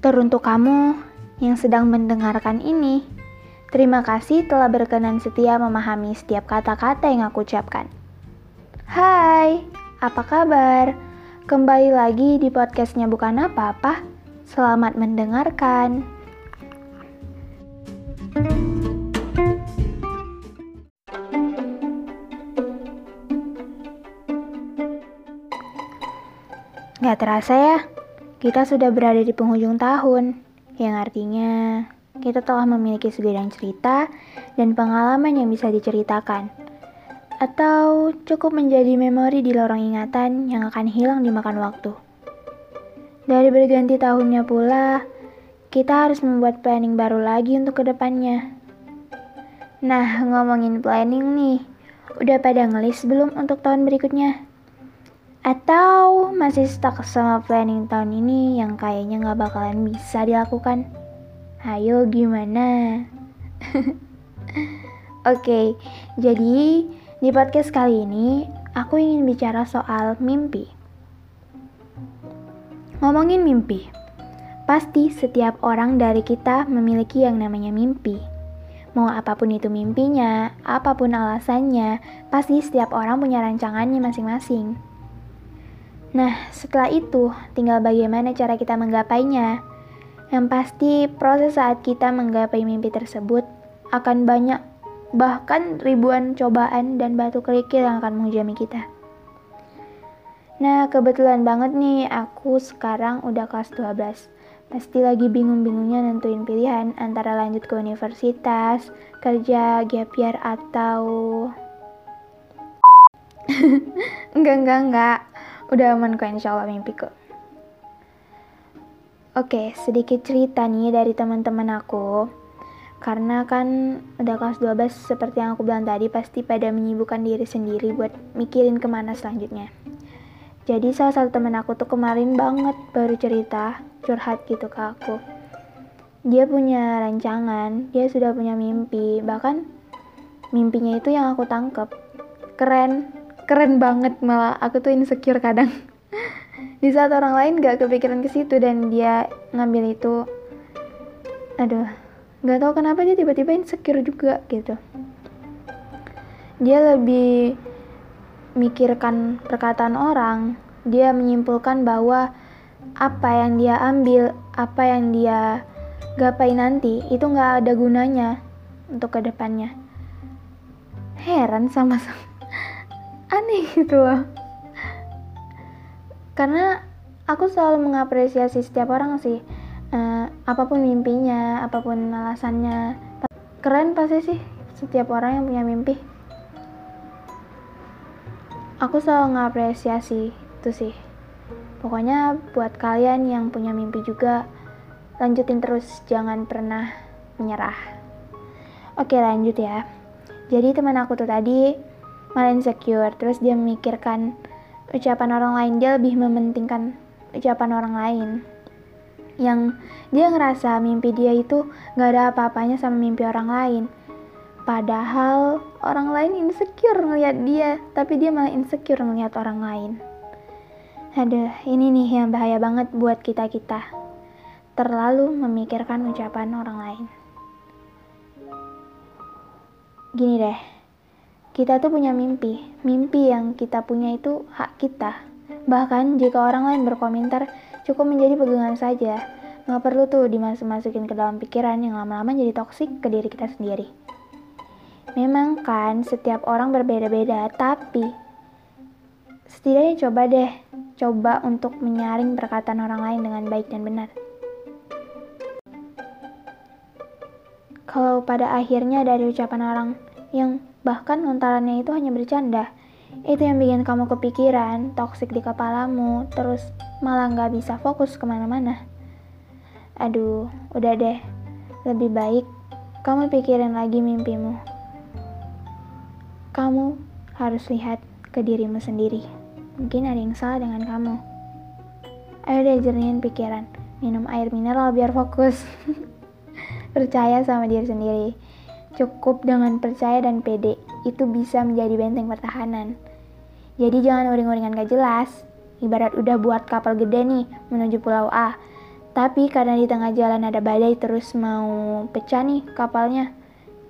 Teruntuk kamu yang sedang mendengarkan ini, terima kasih telah berkenan setia memahami setiap kata-kata yang aku ucapkan. Hai, apa kabar? Kembali lagi di podcastnya bukan apa-apa. Selamat mendengarkan. Gak terasa ya, kita sudah berada di penghujung tahun, yang artinya kita telah memiliki segudang cerita dan pengalaman yang bisa diceritakan. Atau cukup menjadi memori di lorong ingatan yang akan hilang dimakan waktu. Dari berganti tahunnya pula, kita harus membuat planning baru lagi untuk ke depannya. Nah, ngomongin planning nih, udah pada ngelis belum untuk tahun berikutnya? Atau masih stuck sama planning tahun ini yang kayaknya nggak bakalan bisa dilakukan? Ayo gimana? Oke, okay, jadi di podcast kali ini aku ingin bicara soal mimpi. Ngomongin mimpi, pasti setiap orang dari kita memiliki yang namanya mimpi. Mau apa pun itu mimpinya, apa pun alasannya, pasti setiap orang punya rancangannya masing-masing. Nah, setelah itu, tinggal bagaimana cara kita menggapainya. Yang pasti, proses saat kita menggapai mimpi tersebut akan banyak, bahkan ribuan cobaan dan batu kerikil yang akan menghujami kita. Nah, kebetulan banget nih, aku sekarang udah kelas 12. Pasti lagi bingung-bingungnya nentuin pilihan antara lanjut ke universitas, kerja, gap year, atau... enggak, enggak, enggak Udah aman kok insya Allah mimpiku. Oke, sedikit cerita nih dari teman-teman aku. Karena kan udah kelas 12 seperti yang aku bilang tadi pasti pada menyibukkan diri sendiri buat mikirin ke mana selanjutnya. Jadi salah satu teman aku tuh kemarin banget baru cerita, curhat gitu ke aku. Dia punya rancangan, dia sudah punya mimpi, bahkan mimpinya itu yang aku tangkep. Keren, keren banget malah aku tuh insecure kadang. Di saat orang lain gak kepikiran ke situ dan dia ngambil itu aduh nggak tahu kenapa dia tiba-tiba insecure juga gitu. Dia lebih mikirkan perkataan orang dia menyimpulkan bahwa apa yang dia ambil apa yang dia gapai nanti itu nggak ada gunanya untuk ke depannya heran sama sama aneh gitu loh. Karena aku selalu mengapresiasi setiap orang sih. Uh, apa pun mimpinya apa pun alasannya. Keren pasti sih setiap orang yang punya mimpi. Aku selalu mengapresiasi itu sih. Pokoknya buat kalian yang punya mimpi juga lanjutin terus jangan pernah menyerah. Oke lanjut ya. Jadi teman aku tuh tadi malah insecure. Terus dia memikirkan ucapan orang lain. Dia lebih mementingkan ucapan orang lain. Yang dia ngerasa mimpi dia itu gak ada apa-apanya sama mimpi orang lain. Padahal orang lain insecure ngeliat dia tapi dia malah insecure ngeliat orang lain. Aduh ini nih yang bahaya banget buat kita-kita terlalu memikirkan ucapan orang lain. Gini deh kita tuh punya mimpi. Mimpi yang kita punya itu hak kita. Bahkan jika orang lain berkomentar, cukup menjadi pegangan saja. Nggak perlu tuh dimasuk-masukin ke dalam pikiran yang lama-lama jadi toksik ke diri kita sendiri. Memang kan setiap orang berbeda-beda, tapi setidaknya coba deh, coba untuk menyaring perkataan orang lain dengan baik dan benar. Kalau pada akhirnya dari ucapan orang yang Bahkan lontarannya itu hanya bercanda. Itu yang bikin kamu kepikiran, toksik di kepalamu, terus malah nggak bisa fokus ke mana-mana. Aduh, udah deh. Lebih baik kamu pikirin lagi mimpimu. Kamu harus lihat ke dirimu sendiri. Mungkin ada yang salah dengan kamu. Ayo deh jernihin pikiran. Minum air mineral biar fokus. Percaya sama diri sendiri. Cukup dengan percaya dan pede, itu bisa menjadi benteng pertahanan. Jadi jangan uring-uringan gak jelas. Ibarat udah buat kapal gede nih menuju pulau A, Tapi karena di tengah jalan ada badai terus mau pecah nih kapalnya.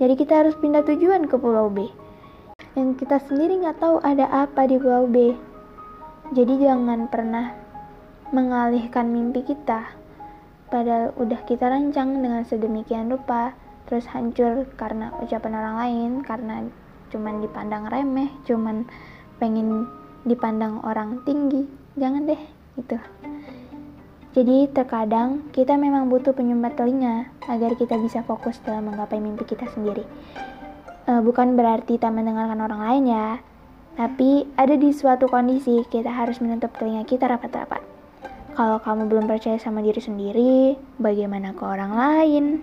Jadi kita harus pindah tujuan ke Pulau B. Yang kita sendiri nggak tahu ada apa di Pulau B. Jadi jangan pernah mengalihkan mimpi kita. Padahal udah kita rancang dengan sedemikian rupa, terus hancur karena ucapan orang lain, karena cuman dipandang remeh, cuman pengen dipandang orang tinggi. Jangan deh, itu. Jadi terkadang kita memang butuh penyumbat telinga agar kita bisa fokus dalam menggapai mimpi kita sendiri. E, bukan berarti tak mendengarkan orang lain ya, tapi ada di suatu kondisi kita harus menutup telinga kita rapat-rapat. Kalau kamu belum percaya sama diri sendiri, bagaimana ke orang lain?